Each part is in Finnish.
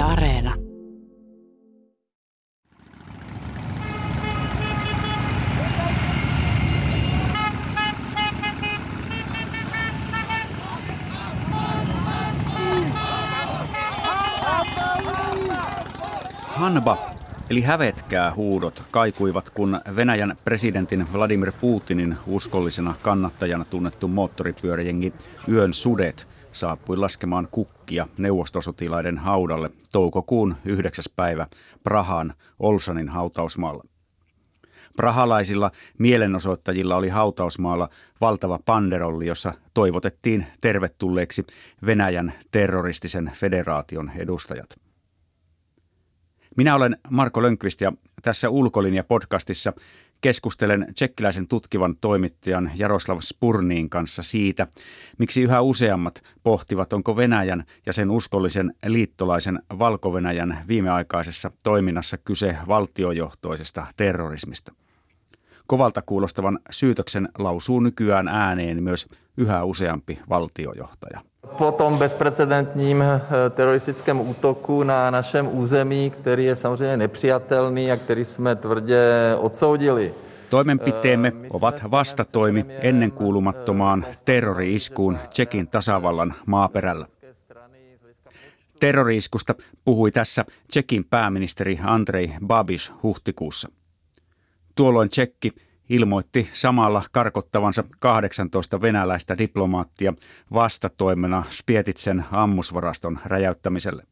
Areena. Hanba, eli hävetkää huudot, kaikuivat, kun Venäjän presidentin Vladimir Putinin uskollisena kannattajana tunnettu moottoripyöräjengi Yön sudet saapui laskemaan kukkia neuvostosotilaiden haudalle toukokuun 9. päivä Prahan Olsanin hautausmaalla. Prahalaisilla mielenosoittajilla oli hautausmaalla valtava panderolli, jossa toivotettiin tervetulleeksi Venäjän terroristisen federaation edustajat. Minä olen Marko Lönkvist ja tässä Ulkolinja-podcastissa keskustelen tsekkiläisen tutkivan toimittajan Jaroslav Spurniin kanssa siitä, miksi yhä useammat pohtivat, onko Venäjän ja sen uskollisen liittolaisen Valko-Venäjän viimeaikaisessa toiminnassa kyse valtiojohtoisesta terrorismista. Kovalta kuulostavan syytöksen lausuu nykyään ääneen myös yhä useampi valtiojohtaja. Po tom bezprecedentním eh, teroristickém útoku na našem území, který je samozřejmě nepřijatelný a který jsme tvrdě odsoudili. Toimenpiteemme ovat vastatoimi ennenkuulumattomaan terrori-iskuun Tsekin tasavallan maaperällä. Terrori-iskusta puhui tässä Tsekin pääministeri Andrei Babis huhtikuussa. Tuolloin Tsekki ilmoitti samalla karkottavansa 18 venäläistä diplomaattia vastatoimena Spietitsen ammusvaraston räjäyttämiselle.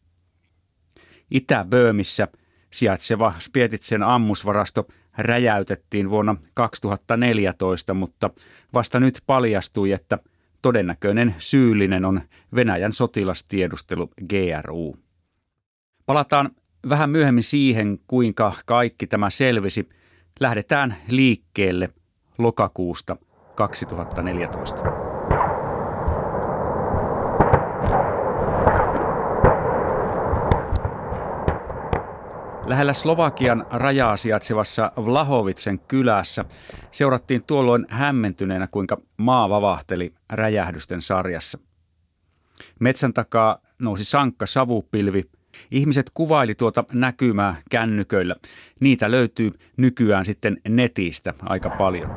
Itä-Böömissä sijaitseva Spietitsen ammusvarasto räjäytettiin vuonna 2014, mutta vasta nyt paljastui, että todennäköinen syyllinen on Venäjän sotilastiedustelu GRU. Palataan vähän myöhemmin siihen, kuinka kaikki tämä selvisi – lähdetään liikkeelle lokakuusta 2014. Lähellä Slovakian rajaa sijaitsevassa Vlahovitsen kylässä seurattiin tuolloin hämmentyneenä, kuinka maa vavahteli räjähdysten sarjassa. Metsän takaa nousi sankka savupilvi – Ihmiset kuvaili tuota näkymää kännyköillä. Niitä löytyy nykyään sitten netistä aika paljon.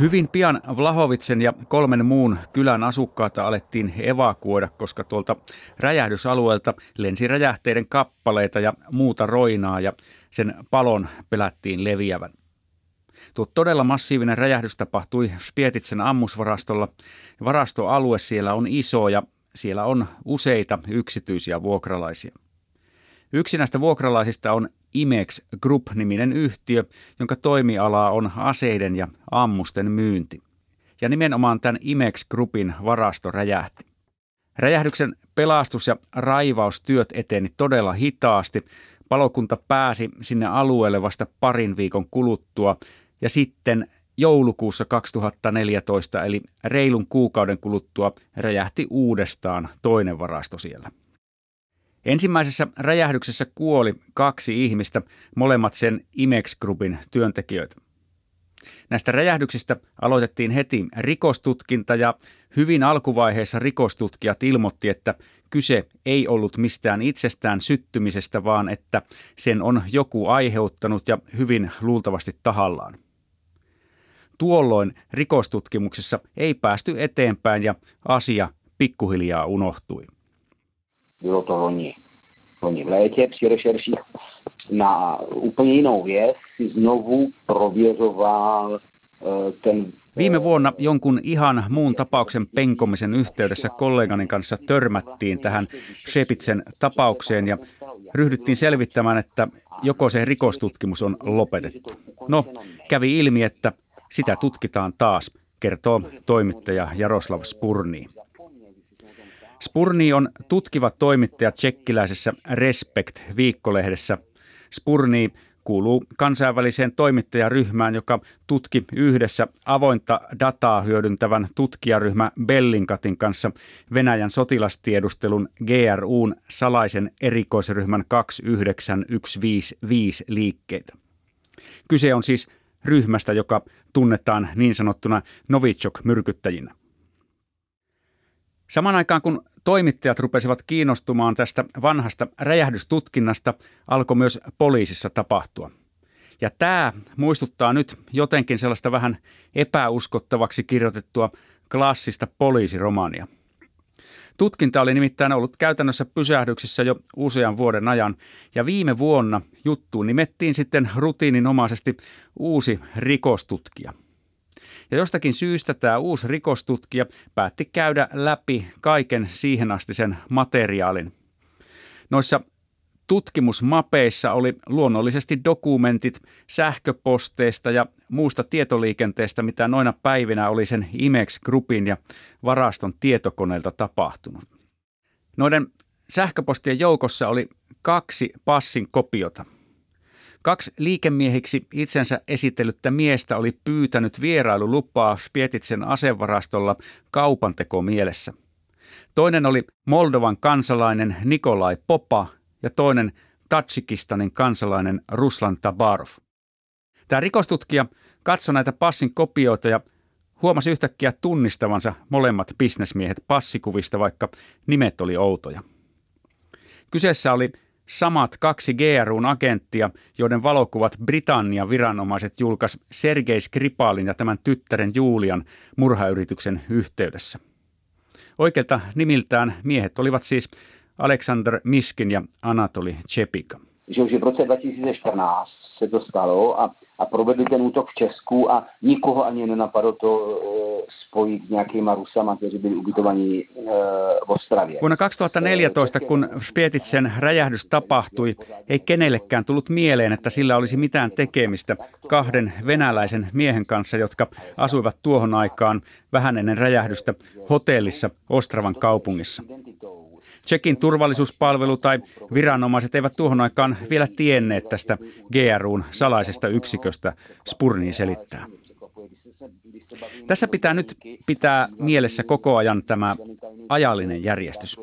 Hyvin pian Vlahovitsen ja kolmen muun kylän asukkaata alettiin evakuoida, koska tuolta räjähdysalueelta lensi räjähteiden kappaleita ja muuta roinaa ja sen palon pelättiin leviävän. Tuo todella massiivinen räjähdys tapahtui Spietitsen ammusvarastolla. Varastoalue siellä on iso ja siellä on useita yksityisiä vuokralaisia. Yksi näistä vuokralaisista on Imex Group-niminen yhtiö, jonka toimiala on aseiden ja ammusten myynti. Ja nimenomaan tämän Imex Groupin varasto räjähti. Räjähdyksen pelastus- ja raivaustyöt eteni todella hitaasti. Palokunta pääsi sinne alueelle vasta parin viikon kuluttua ja sitten joulukuussa 2014, eli reilun kuukauden kuluttua, räjähti uudestaan toinen varasto siellä. Ensimmäisessä räjähdyksessä kuoli kaksi ihmistä, molemmat sen Imex Groupin työntekijöitä. Näistä räjähdyksistä aloitettiin heti rikostutkinta ja hyvin alkuvaiheessa rikostutkijat ilmoitti, että kyse ei ollut mistään itsestään syttymisestä, vaan että sen on joku aiheuttanut ja hyvin luultavasti tahallaan. Tuolloin rikostutkimuksessa ei päästy eteenpäin ja asia pikkuhiljaa unohtui. V létě při rešerších na úplně jinou věc znovu prověřoval eh, ten Viime vuonna jonkun ihan muun tapauksen penkomisen yhteydessä kollegani kanssa törmättiin tähän Shepitsen tapaukseen ja ryhdyttiin selvittämään, että joko se rikostutkimus on lopetettu. No, kävi ilmi, että sitä tutkitaan taas, kertoo toimittaja Jaroslav Spurni. Spurni on tutkiva toimittaja tsekkiläisessä Respect-viikkolehdessä. Spurni kuuluu kansainväliseen toimittajaryhmään, joka tutki yhdessä avointa dataa hyödyntävän tutkijaryhmä Bellinkatin kanssa Venäjän sotilastiedustelun GRUn salaisen erikoisryhmän 29155 liikkeitä. Kyse on siis ryhmästä, joka tunnetaan niin sanottuna Novichok-myrkyttäjinä. Samaan aikaan kun toimittajat rupesivat kiinnostumaan tästä vanhasta räjähdystutkinnasta, alkoi myös poliisissa tapahtua. Ja tämä muistuttaa nyt jotenkin sellaista vähän epäuskottavaksi kirjoitettua klassista poliisiromania. Tutkinta oli nimittäin ollut käytännössä pysähdyksissä jo usean vuoden ajan, ja viime vuonna juttuun nimettiin sitten rutiininomaisesti uusi rikostutkija – ja jostakin syystä tämä uusi rikostutkija päätti käydä läpi kaiken siihen asti sen materiaalin. Noissa tutkimusmapeissa oli luonnollisesti dokumentit sähköposteista ja muusta tietoliikenteestä, mitä noina päivinä oli sen Imex Groupin ja varaston tietokoneelta tapahtunut. Noiden sähköpostien joukossa oli kaksi passin kopiota – Kaksi liikemiehiksi itsensä esitellyttä miestä oli pyytänyt vierailulupaa Spietitsen asevarastolla kaupanteko mielessä. Toinen oli Moldovan kansalainen Nikolai Popa toinen Tatsikistanin kansalainen Ruslan Tabarov. Tämä rikostutkija katsoi näitä passin kopioita ja huomasi yhtäkkiä tunnistavansa molemmat bisnesmiehet passikuvista, vaikka nimet oli outoja. Kyseessä oli samat kaksi GRUn agenttia, joiden valokuvat Britannian viranomaiset julkaisi Sergei Skripalin ja tämän tyttären Julian murhayrityksen yhteydessä. Oikeilta nimiltään miehet olivat siis Alexander Miskin ja Anatoli Čepika. Že už v roce 2014 se to stalo a a provedli ten útok v Česku a nikoho ani nenapadlo to e, spojit s nějakýma Rusama, kteří byli ubytovaní e, v Ostravě. Vuonna 2014, kun Spietitsen räjähdys tapahtui, ei kenellekään tullut mieleen, että sillä olisi mitään tekemistä kahden venäläisen miehen kanssa, jotka asuivat tuohon aikaan vähän ennen räjähdystä hotellissa Ostravan kaupungissa. Tsekin turvallisuuspalvelu tai viranomaiset eivät tuohon aikaan vielä tienneet tästä GRUn salaisesta yksiköstä, Spurniin selittää. Tässä pitää nyt pitää mielessä koko ajan tämä ajallinen järjestys.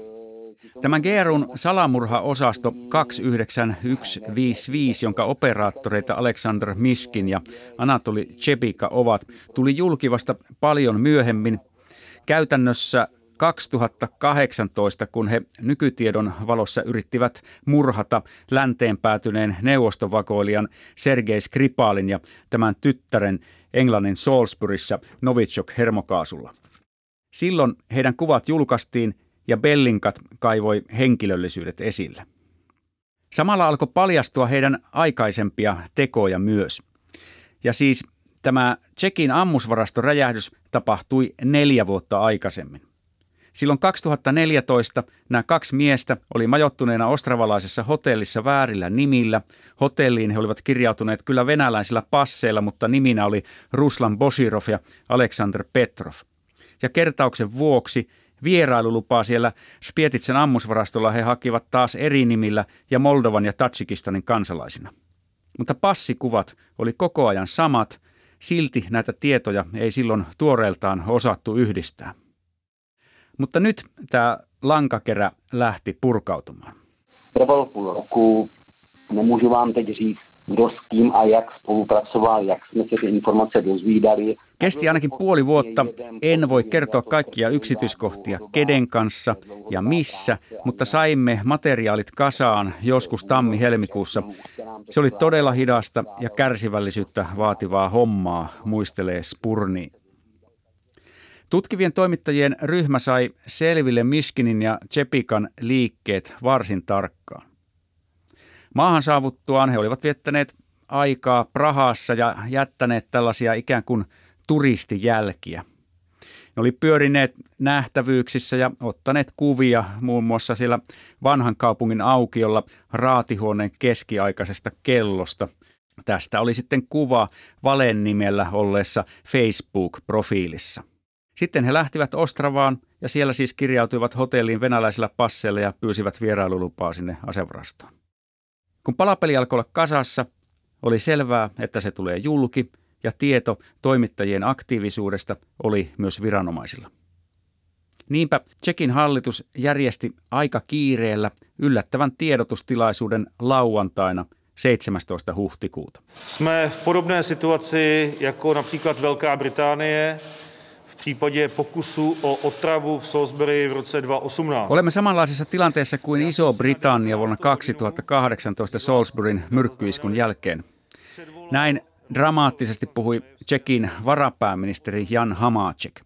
Tämän GRUn salamurhaosasto 29155, jonka operaattoreita Alexander Miskin ja Anatoli Chebika ovat, tuli julkivasta paljon myöhemmin. Käytännössä 2018, kun he nykytiedon valossa yrittivät murhata länteen päätyneen neuvostovakoilijan Sergei Skripalin ja tämän tyttären Englannin Salisburyssa Novichok hermokaasulla. Silloin heidän kuvat julkaistiin ja Bellinkat kaivoi henkilöllisyydet esille. Samalla alkoi paljastua heidän aikaisempia tekoja myös. Ja siis tämä Tsekin ammusvarastoräjähdys tapahtui neljä vuotta aikaisemmin. Silloin 2014 nämä kaksi miestä oli majottuneena ostravalaisessa hotellissa väärillä nimillä. Hotelliin he olivat kirjautuneet kyllä venäläisillä passeilla, mutta niminä oli Ruslan Bosirov ja Alexander Petrov. Ja kertauksen vuoksi vierailulupaa siellä Spietitsen ammusvarastolla he hakivat taas eri nimillä ja Moldovan ja Tatsikistanin kansalaisina. Mutta passikuvat oli koko ajan samat, silti näitä tietoja ei silloin tuoreeltaan osattu yhdistää. Mutta nyt tämä lankakerä lähti purkautumaan. Trvalo půl roku, nemůžu vám teď říct, kdo s kým a jak spolupracoval, jak jsme se ty informace dozvídali. Kesti ainakin puoli vuotta. En voi kertoa kaikkia yksityiskohtia, keden kanssa ja missä, mutta saimme materiaalit kasaan joskus tammi-helmikuussa. Se oli todella hidasta ja kärsivällisyyttä vaativaa hommaa, muistelee Spurni Tutkivien toimittajien ryhmä sai selville Miskinin ja Chepikan liikkeet varsin tarkkaan. Maahan saavuttuaan he olivat viettäneet aikaa Prahassa ja jättäneet tällaisia ikään kuin turistijälkiä. Ne oli pyörineet nähtävyyksissä ja ottaneet kuvia muun muassa siellä vanhan kaupungin aukiolla raatihuoneen keskiaikaisesta kellosta. Tästä oli sitten kuva Valen nimellä olleessa Facebook-profiilissa. Sitten he lähtivät Ostravaan ja siellä siis kirjautuivat hotelliin venäläisillä passeilla ja pyysivät vierailulupaa sinne asevarastoon. Kun palapeli alkoi olla kasassa, oli selvää, että se tulee julki ja tieto toimittajien aktiivisuudesta oli myös viranomaisilla. Niinpä Tsekin hallitus järjesti aika kiireellä yllättävän tiedotustilaisuuden lauantaina 17. huhtikuuta. Jsme v podobné situaci jako například Velká Británie, v případě pokusu o otravu v Salisbury v roce 2018. Olemme samanlaisessa tilanteessa kuin Iso-Britannia vuonna 2018 Salisburyn myrkkyiskun jälkeen. Näin dramaattisesti puhui Tsekin varapääministeri Jan Hamáček.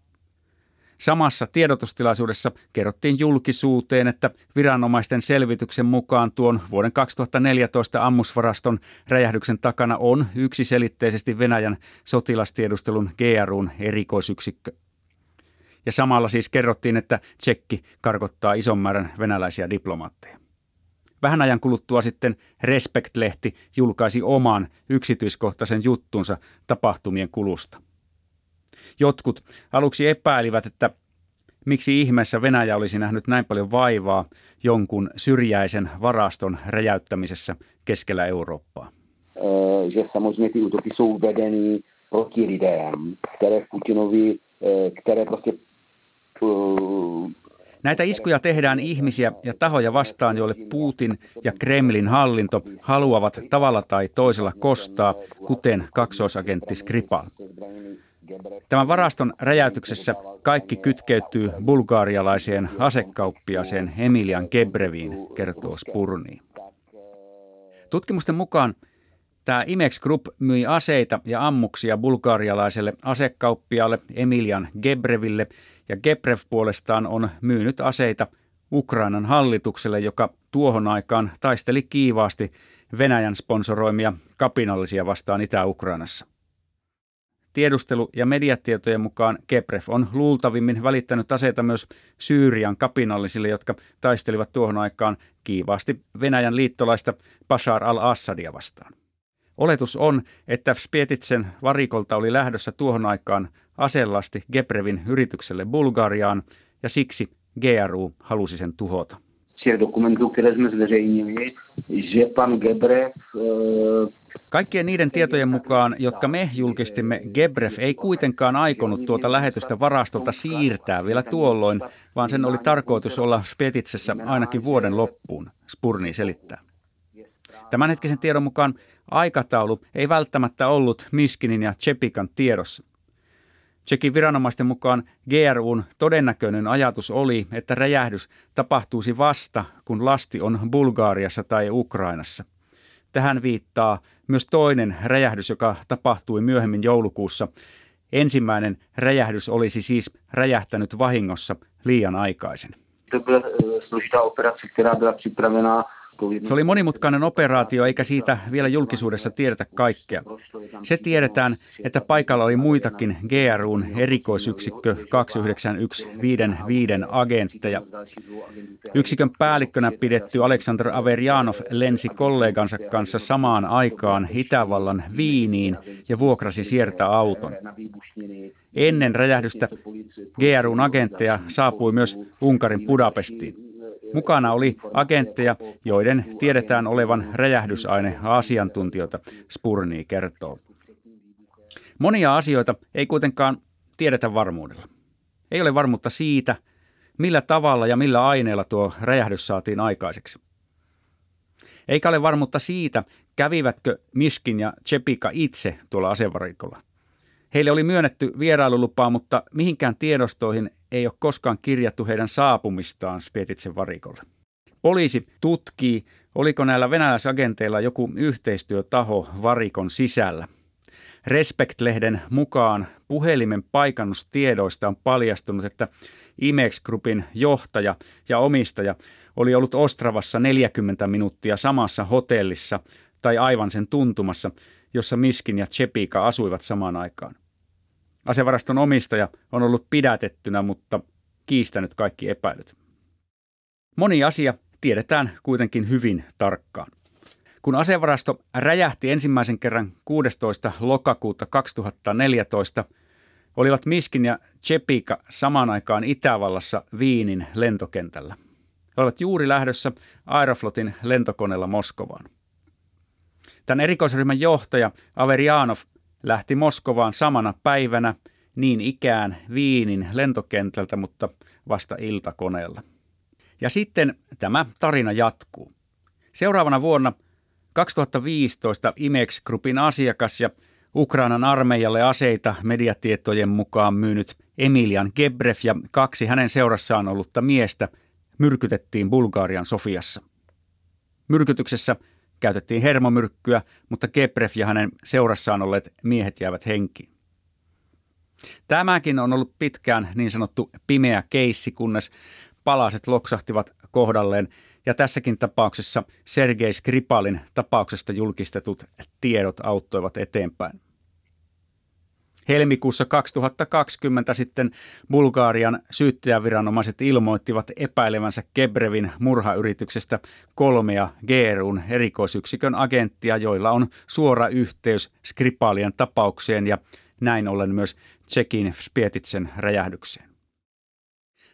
Samassa tiedotustilaisuudessa kerrottiin julkisuuteen, että viranomaisten selvityksen mukaan tuon vuoden 2014 ammusvaraston räjähdyksen takana on yksiselitteisesti Venäjän sotilastiedustelun GRUn erikoisyksikkö. Ja samalla siis kerrottiin, että Tsekki karkottaa ison määrän venäläisiä diplomaatteja. Vähän ajan kuluttua sitten Respect-lehti julkaisi oman yksityiskohtaisen juttunsa tapahtumien kulusta. Jotkut aluksi epäilivät, että miksi ihmeessä Venäjä olisi nähnyt näin paljon vaivaa jonkun syrjäisen varaston räjäyttämisessä keskellä Eurooppaa. Že samozřejmě ty útoky jsou vedeny proti lidem, které Putinovi, které prostě Näitä iskuja tehdään ihmisiä ja tahoja vastaan, joille Putin ja Kremlin hallinto haluavat tavalla tai toisella kostaa, kuten kaksoisagentti Skripal. Tämän varaston räjäytyksessä kaikki kytkeytyy bulgaarialaiseen asekauppiaseen Emilian Gebreviin, kertoo Spurni. Tutkimusten mukaan tämä Imex Group myi aseita ja ammuksia bulgaarialaiselle asekauppialle Emilian Gebreville ja Gebrev puolestaan on myynyt aseita Ukrainan hallitukselle, joka tuohon aikaan taisteli kiivaasti Venäjän sponsoroimia kapinallisia vastaan Itä-Ukrainassa. Tiedustelu- ja mediatietojen mukaan Kebref on luultavimmin välittänyt aseita myös Syyrian kapinallisille, jotka taistelivat tuohon aikaan kiivaasti Venäjän liittolaista Bashar al-Assadia vastaan. Oletus on, että Spietitsen varikolta oli lähdössä tuohon aikaan asellasti Gebrevin yritykselle Bulgariaan ja siksi GRU halusi sen tuhota. Těch dokumentů, které jsme zveřejnili, že pan Gebrev Kaikkien niiden tietojen mukaan, jotka me julkistimme, Gebrev ei kuitenkaan aikonut tuota lähetystä varastolta siirtää vielä tuolloin, vaan sen oli tarkoitus olla Spetitsessä ainakin vuoden loppuun, Spurni selittää. Tämänhetkisen tiedon mukaan aikataulu ei välttämättä ollut Miskinin ja Chepikan tiedossa. Tsekin viranomaisten mukaan GRUn todennäköinen ajatus oli, että räjähdys tapahtuisi vasta, kun lasti on Bulgaariassa tai Ukrainassa. Tähän viittaa myös toinen räjähdys, joka tapahtui myöhemmin joulukuussa. Ensimmäinen räjähdys olisi siis räjähtänyt vahingossa liian aikaisin. To byla připravená se oli monimutkainen operaatio, eikä siitä vielä julkisuudessa tiedetä kaikkea. Se tiedetään, että paikalla oli muitakin GRUn erikoisyksikkö 29155 agentteja. Yksikön päällikkönä pidetty Aleksandr Averjanov lensi kollegansa kanssa samaan aikaan Itävallan Viiniin ja vuokrasi sieltä auton. Ennen räjähdystä GRUn agentteja saapui myös Unkarin Budapestiin. Mukana oli agentteja, joiden tiedetään olevan räjähdysaine asiantuntijoita, Spurni kertoo. Monia asioita ei kuitenkaan tiedetä varmuudella. Ei ole varmuutta siitä, millä tavalla ja millä aineella tuo räjähdys saatiin aikaiseksi. Eikä ole varmuutta siitä, kävivätkö Miskin ja Chepika itse tuolla asevarikolla. Heille oli myönnetty vierailulupaa, mutta mihinkään tiedostoihin ei ole koskaan kirjattu heidän saapumistaan Spietitsen varikolle. Poliisi tutkii, oliko näillä venäläisagenteilla joku yhteistyötaho varikon sisällä. Respect-lehden mukaan puhelimen paikannustiedoista on paljastunut, että Imex Groupin johtaja ja omistaja oli ollut Ostravassa 40 minuuttia samassa hotellissa tai aivan sen tuntumassa, jossa Miskin ja Chepika asuivat samaan aikaan. Asevaraston omistaja on ollut pidätettynä, mutta kiistänyt kaikki epäilyt. Moni asia tiedetään kuitenkin hyvin tarkkaan. Kun asevarasto räjähti ensimmäisen kerran 16. lokakuuta 2014, olivat Miskin ja Chepika samaan aikaan Itävallassa Viinin lentokentällä. He olivat juuri lähdössä Aeroflotin lentokoneella Moskovaan. Tämän erikoisryhmän johtaja Averianov lähti Moskovaan samana päivänä niin ikään Viinin lentokentältä, mutta vasta iltakoneella. Ja sitten tämä tarina jatkuu. Seuraavana vuonna 2015 Imex Groupin asiakas ja Ukrainan armeijalle aseita mediatietojen mukaan myynyt Emilian Gebrev ja kaksi hänen seurassaan ollutta miestä myrkytettiin Bulgarian Sofiassa. Myrkytyksessä käytettiin hermomyrkkyä, mutta Gebrev ja hänen seurassaan olleet miehet jäävät henkiin. Tämäkin on ollut pitkään niin sanottu pimeä keissi, kunnes palaset loksahtivat kohdalleen ja tässäkin tapauksessa Sergei Skripalin tapauksesta julkistetut tiedot auttoivat eteenpäin. Helmikuussa 2020 sitten Bulgarian syyttäjäviranomaiset ilmoittivat epäilevänsä Kebrevin murhayrityksestä kolmea GRUn erikoisyksikön agenttia, joilla on suora yhteys Skripalien tapaukseen ja näin ollen myös Tsekin Spietitsen räjähdykseen.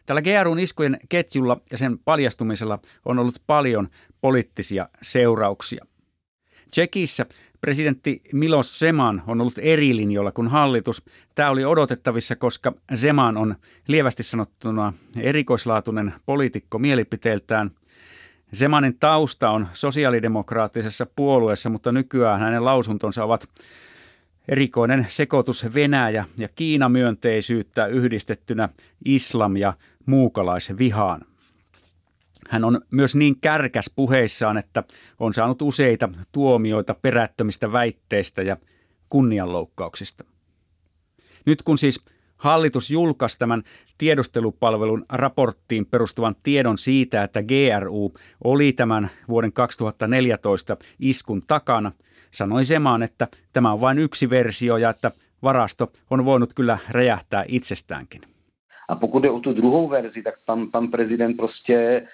Tällä GRUn iskujen ketjulla ja sen paljastumisella on ollut paljon poliittisia seurauksia. Tsekissä presidentti Milos Zeman on ollut eri linjoilla kuin hallitus. Tämä oli odotettavissa, koska Zeman on lievästi sanottuna erikoislaatuinen poliitikko mielipiteeltään. Zemanin tausta on sosiaalidemokraattisessa puolueessa, mutta nykyään hänen lausuntonsa ovat erikoinen sekoitus Venäjä ja Kiina myönteisyyttä yhdistettynä islam- ja muukalaisvihaan. Hän on myös niin kärkäs puheissaan, että on saanut useita tuomioita perättömistä väitteistä ja kunnianloukkauksista. Nyt kun siis hallitus julkaisi tämän tiedustelupalvelun raporttiin perustuvan tiedon siitä, että GRU oli tämän vuoden 2014 iskun takana, sanoi Semaan, että tämä on vain yksi versio ja että varasto on voinut kyllä räjähtää itsestäänkin. A pokud je o tu druhou verzi, tak pan, pan prezident prostě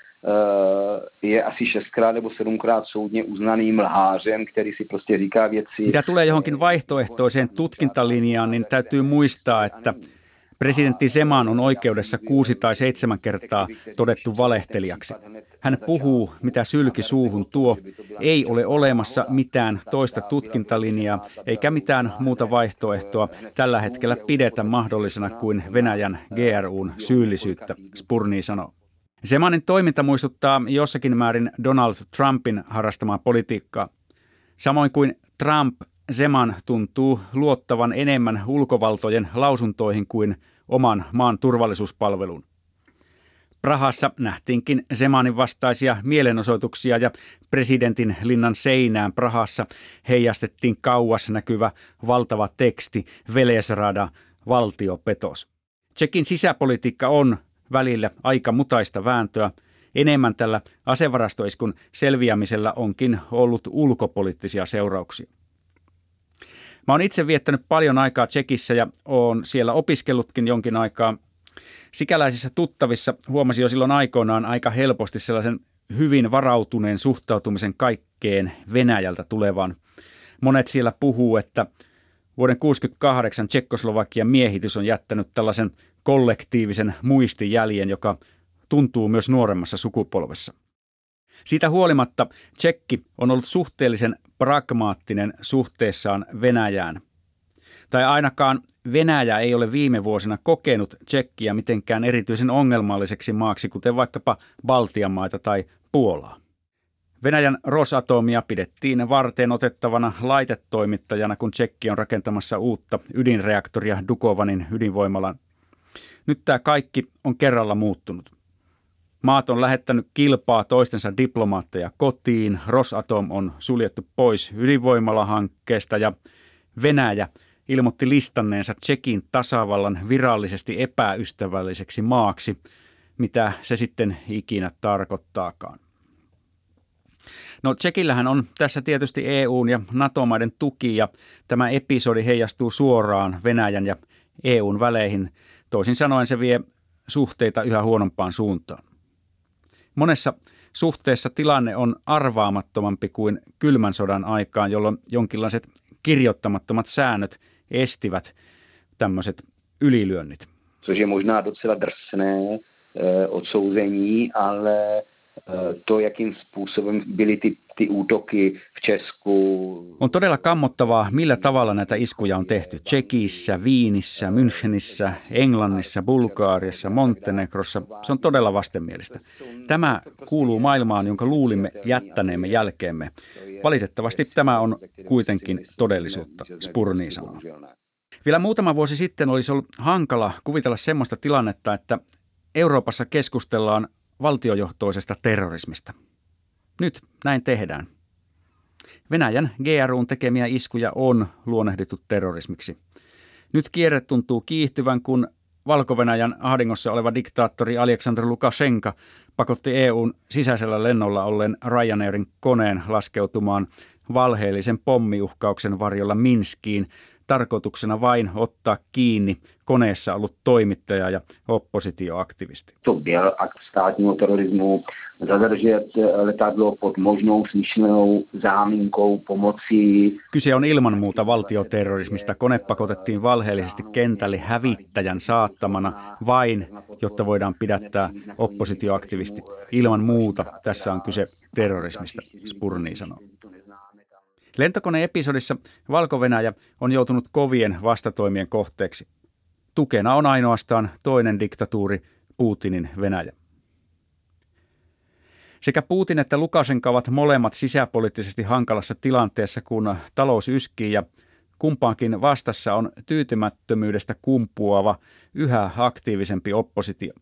je asi šestkrát nebo sedmkrát soudně uznaným lhářem, který si prostě říká věci. Mitä tulee johonkin vaihtoehtoiseen tutkintalinjaan, niin täytyy muistaa, että Presidentti Seman on oikeudessa kuusi tai seitsemän kertaa todettu valehtelijaksi. Hän puhuu, mitä sylki suuhun tuo. Ei ole olemassa mitään toista tutkintalinjaa eikä mitään muuta vaihtoehtoa tällä hetkellä pidetä mahdollisena kuin Venäjän GRUn syyllisyyttä, Spurni sanoo. Semanin toiminta muistuttaa jossakin määrin Donald Trumpin harrastamaa politiikkaa. Samoin kuin Trump, Zeman tuntuu luottavan enemmän ulkovaltojen lausuntoihin kuin oman maan turvallisuuspalvelun. Prahassa nähtiinkin Zemanin vastaisia mielenosoituksia ja presidentin linnan seinään Prahassa heijastettiin kauas näkyvä valtava teksti Velesrada, valtiopetos. Tsekin sisäpolitiikka on välillä aika mutaista vääntöä. Enemmän tällä asevarastoiskun selviämisellä onkin ollut ulkopoliittisia seurauksia. Mä oon itse viettänyt paljon aikaa Tsekissä ja oon siellä opiskellutkin jonkin aikaa. Sikäläisissä tuttavissa huomasin jo silloin aikoinaan aika helposti sellaisen hyvin varautuneen suhtautumisen kaikkeen Venäjältä tulevaan. Monet siellä puhuu, että vuoden 1968 Tsekkoslovakian miehitys on jättänyt tällaisen kollektiivisen muistijäljen, joka tuntuu myös nuoremmassa sukupolvessa. Siitä huolimatta Tsekki on ollut suhteellisen pragmaattinen suhteessaan Venäjään. Tai ainakaan Venäjä ei ole viime vuosina kokenut Tsekkiä mitenkään erityisen ongelmalliseksi maaksi, kuten vaikkapa Baltian maita tai Puolaa. Venäjän Rosatomia pidettiin varten otettavana laitetoimittajana, kun Tsekki on rakentamassa uutta ydinreaktoria Dukovanin ydinvoimalan. Nyt tämä kaikki on kerralla muuttunut. Maat on lähettänyt kilpaa toistensa diplomaatteja kotiin, Rosatom on suljettu pois ydinvoimalahankkeesta ja Venäjä ilmoitti listanneensa Tsekin tasavallan virallisesti epäystävälliseksi maaksi, mitä se sitten ikinä tarkoittaakaan. No Tsekillähän on tässä tietysti EUn ja NATO-maiden tuki ja tämä episodi heijastuu suoraan Venäjän ja EUn väleihin. Toisin sanoen se vie suhteita yhä huonompaan suuntaan. Monessa suhteessa tilanne on arvaamattomampi kuin kylmän sodan aikaan, jolloin jonkinlaiset kirjoittamattomat säännöt estivät tämmöiset ylilyönnit. Což je možná docela drsné eh, odsouzení, ale to, jakým způsobem byly ty, ty útoky v Česku. On todella kammottavaa, millä tavalla näitä iskuja on tehty. Tsekissä, Viinissä, Münchenissä, Englannissa, Bulgaariassa, Montenegrossa. Se on todella vastenmielistä. Tämä kuuluu maailmaan, jonka luulimme jättäneemme jälkeemme. Valitettavasti tämä on kuitenkin todellisuutta, Spurni sanoo. Vielä muutama vuosi sitten olisi ollut hankala kuvitella semmoista tilannetta, että Euroopassa keskustellaan valtiojohtoisesta terrorismista. Nyt näin tehdään. Venäjän GRUn tekemiä iskuja on luonnehdittu terrorismiksi. Nyt kierre tuntuu kiihtyvän, kun Valko-Venäjän ahdingossa oleva diktaattori Aleksandr Lukashenka pakotti EUn sisäisellä lennolla olleen Ryanairin koneen laskeutumaan valheellisen pommiuhkauksen varjolla Minskiin tarkoituksena vain ottaa kiinni koneessa ollut toimittaja ja oppositioaktivisti. Pomocí. Kyse on ilman muuta valtioterrorismista. Kone pakotettiin valheellisesti kentälle hävittäjän saattamana vain, jotta voidaan pidättää oppositioaktivisti. Ilman muuta tässä on kyse terrorismista, Spurni sanoo. Lentokoneepisodissa valko on joutunut kovien vastatoimien kohteeksi. Tukena on ainoastaan toinen diktatuuri, Putinin Venäjä. Sekä Putin että Lukasenka ovat molemmat sisäpoliittisesti hankalassa tilanteessa, kun talous yskii ja kumpaankin vastassa on tyytymättömyydestä kumpuava, yhä aktiivisempi oppositio.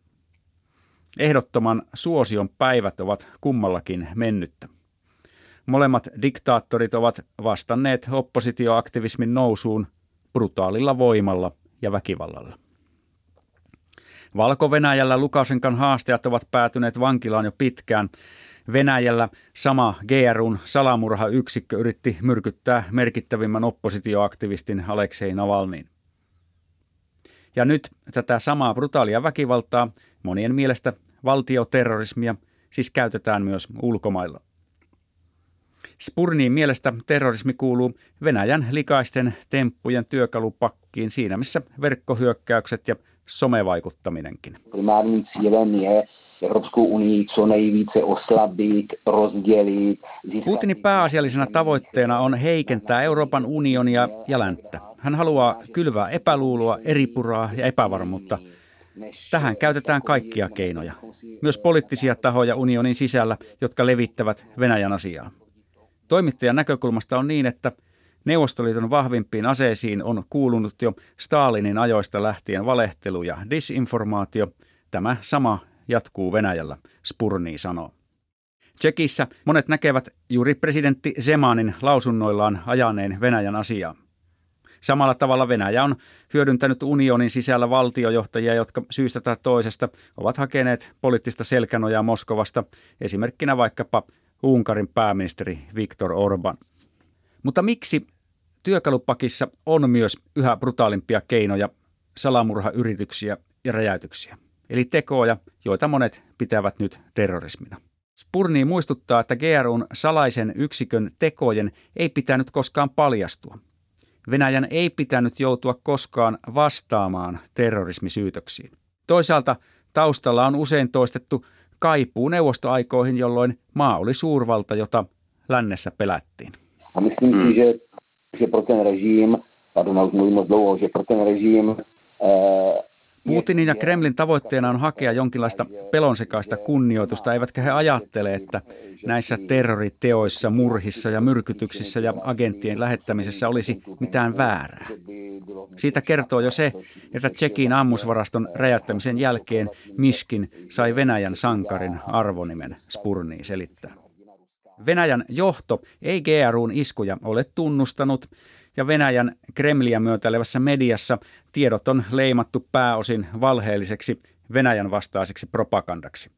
Ehdottoman suosion päivät ovat kummallakin mennyttä. Molemmat diktaattorit ovat vastanneet oppositioaktivismin nousuun brutaalilla voimalla ja väkivallalla. Valko-Venäjällä Lukasenkan haasteet ovat päätyneet vankilaan jo pitkään. Venäjällä sama GRUn salamurhayksikkö yritti myrkyttää merkittävimmän oppositioaktivistin Aleksei Navalnin. Ja nyt tätä samaa brutaalia väkivaltaa, monien mielestä valtioterrorismia, siis käytetään myös ulkomailla. Spurniin mielestä terrorismi kuuluu Venäjän likaisten temppujen työkalupakkiin siinä, missä verkkohyökkäykset ja somevaikuttaminenkin. Primárním cílem je Evropskou unii co nejvíce oslabit, rozdělit. Putinin pääasiallisena tavoitteena on heikentää Euroopan unionia ja länttä. Hän haluaa kylvää epäluuloa, eripuraa ja epävarmuutta. Tähän käytetään kaikkia keinoja, myös poliittisia tahoja unionin sisällä, jotka levittävät Venäjän asiaa. Toimittajan näkökulmasta on niin, että Neuvostoliiton vahvimpiin aseisiin on kuulunut jo Stalinin ajoista lähtien valehtelu ja disinformaatio. Tämä sama jatkuu Venäjällä, Spurni sanoo. Tsekissä monet näkevät juuri presidentti Zemanin lausunnoillaan ajaneen Venäjän asiaa. Samalla tavalla Venäjä on hyödyntänyt unionin sisällä valtiojohtajia, jotka syystä tai toisesta ovat hakeneet poliittista selkänojaa Moskovasta, esimerkkinä vaikkapa Unkarin pääministeri Viktor Orban. Mutta miksi työkalupakissa on myös yhä brutaalimpia keinoja, salamurhayrityksiä ja räjäytyksiä? Eli tekoja, joita monet pitävät nyt terrorismina. Spurni muistuttaa, että GRUn salaisen yksikön tekojen ei pitänyt koskaan paljastua. Venäjän ei pitänyt joutua koskaan vastaamaan terrorismisyytöksiin. Toisaalta taustalla on usein toistettu kaipuu neuvostoaikoihin, jolloin maa oli suurvalta, jota lännessä pelättiin. myslím si, že, že pro ten režim, pardon, už mluvím moc dlouho, že pro ten režim eh, Putinin ja Kremlin tavoitteena on hakea jonkinlaista pelonsekaista kunnioitusta, eivätkä he ajattele, että näissä terroriteoissa, murhissa ja myrkytyksissä ja agenttien lähettämisessä olisi mitään väärää. Siitä kertoo jo se, että Tsekin ammusvaraston räjäyttämisen jälkeen Miskin sai Venäjän sankarin arvonimen, Spurni selittää. Venäjän johto ei GRUn iskuja ole tunnustanut ja Venäjän Kremliä myötäilevässä mediassa tiedot on leimattu pääosin valheelliseksi Venäjän vastaiseksi propagandaksi.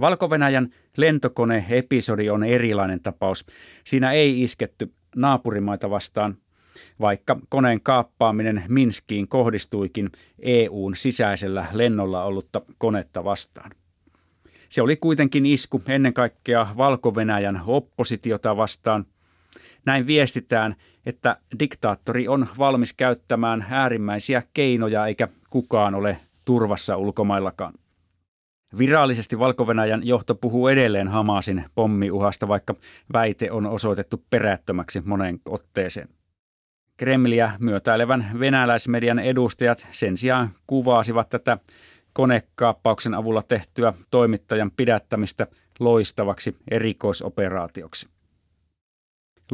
Valko-Venäjän lentokone-episodi on erilainen tapaus. Siinä ei isketty naapurimaita vastaan, vaikka koneen kaappaaminen Minskiin kohdistuikin EUn sisäisellä lennolla ollutta konetta vastaan. Se oli kuitenkin isku ennen kaikkea Valko-Venäjän oppositiota vastaan. Näin viestitään, että diktaattori on valmis käyttämään äärimmäisiä keinoja eikä kukaan ole turvassa ulkomaillakaan. Virallisesti valko johto puhuu edelleen Hamasin pommiuhasta, vaikka väite on osoitettu perättömäksi moneen otteeseen. Kremliä myötäilevän venäläismedian edustajat sen sijaan kuvasivat tätä konekaappauksen avulla tehtyä toimittajan pidättämistä loistavaksi erikoisoperaatioksi.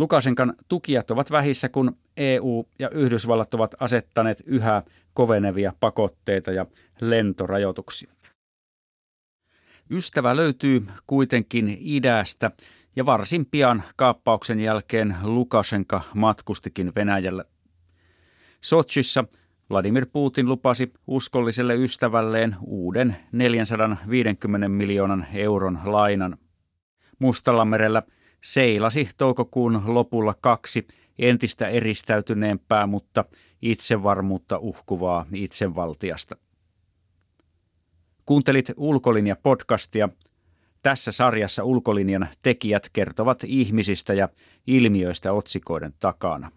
Lukasenkan tukijat ovat vähissä, kun EU ja Yhdysvallat ovat asettaneet yhä kovenevia pakotteita ja lentorajoituksia. Ystävä löytyy kuitenkin idästä ja varsin pian kaappauksen jälkeen Lukashenka matkustikin Venäjälle. Sochissa Vladimir Putin lupasi uskolliselle ystävälleen uuden 450 miljoonan euron lainan. Mustalla merellä seilasi toukokuun lopulla kaksi entistä eristäytyneempää, mutta itsevarmuutta uhkuvaa itsevaltiasta. Kuuntelit Ulkolinja-podcastia. Tässä sarjassa Ulkolinjan tekijät kertovat ihmisistä ja ilmiöistä otsikoiden takana.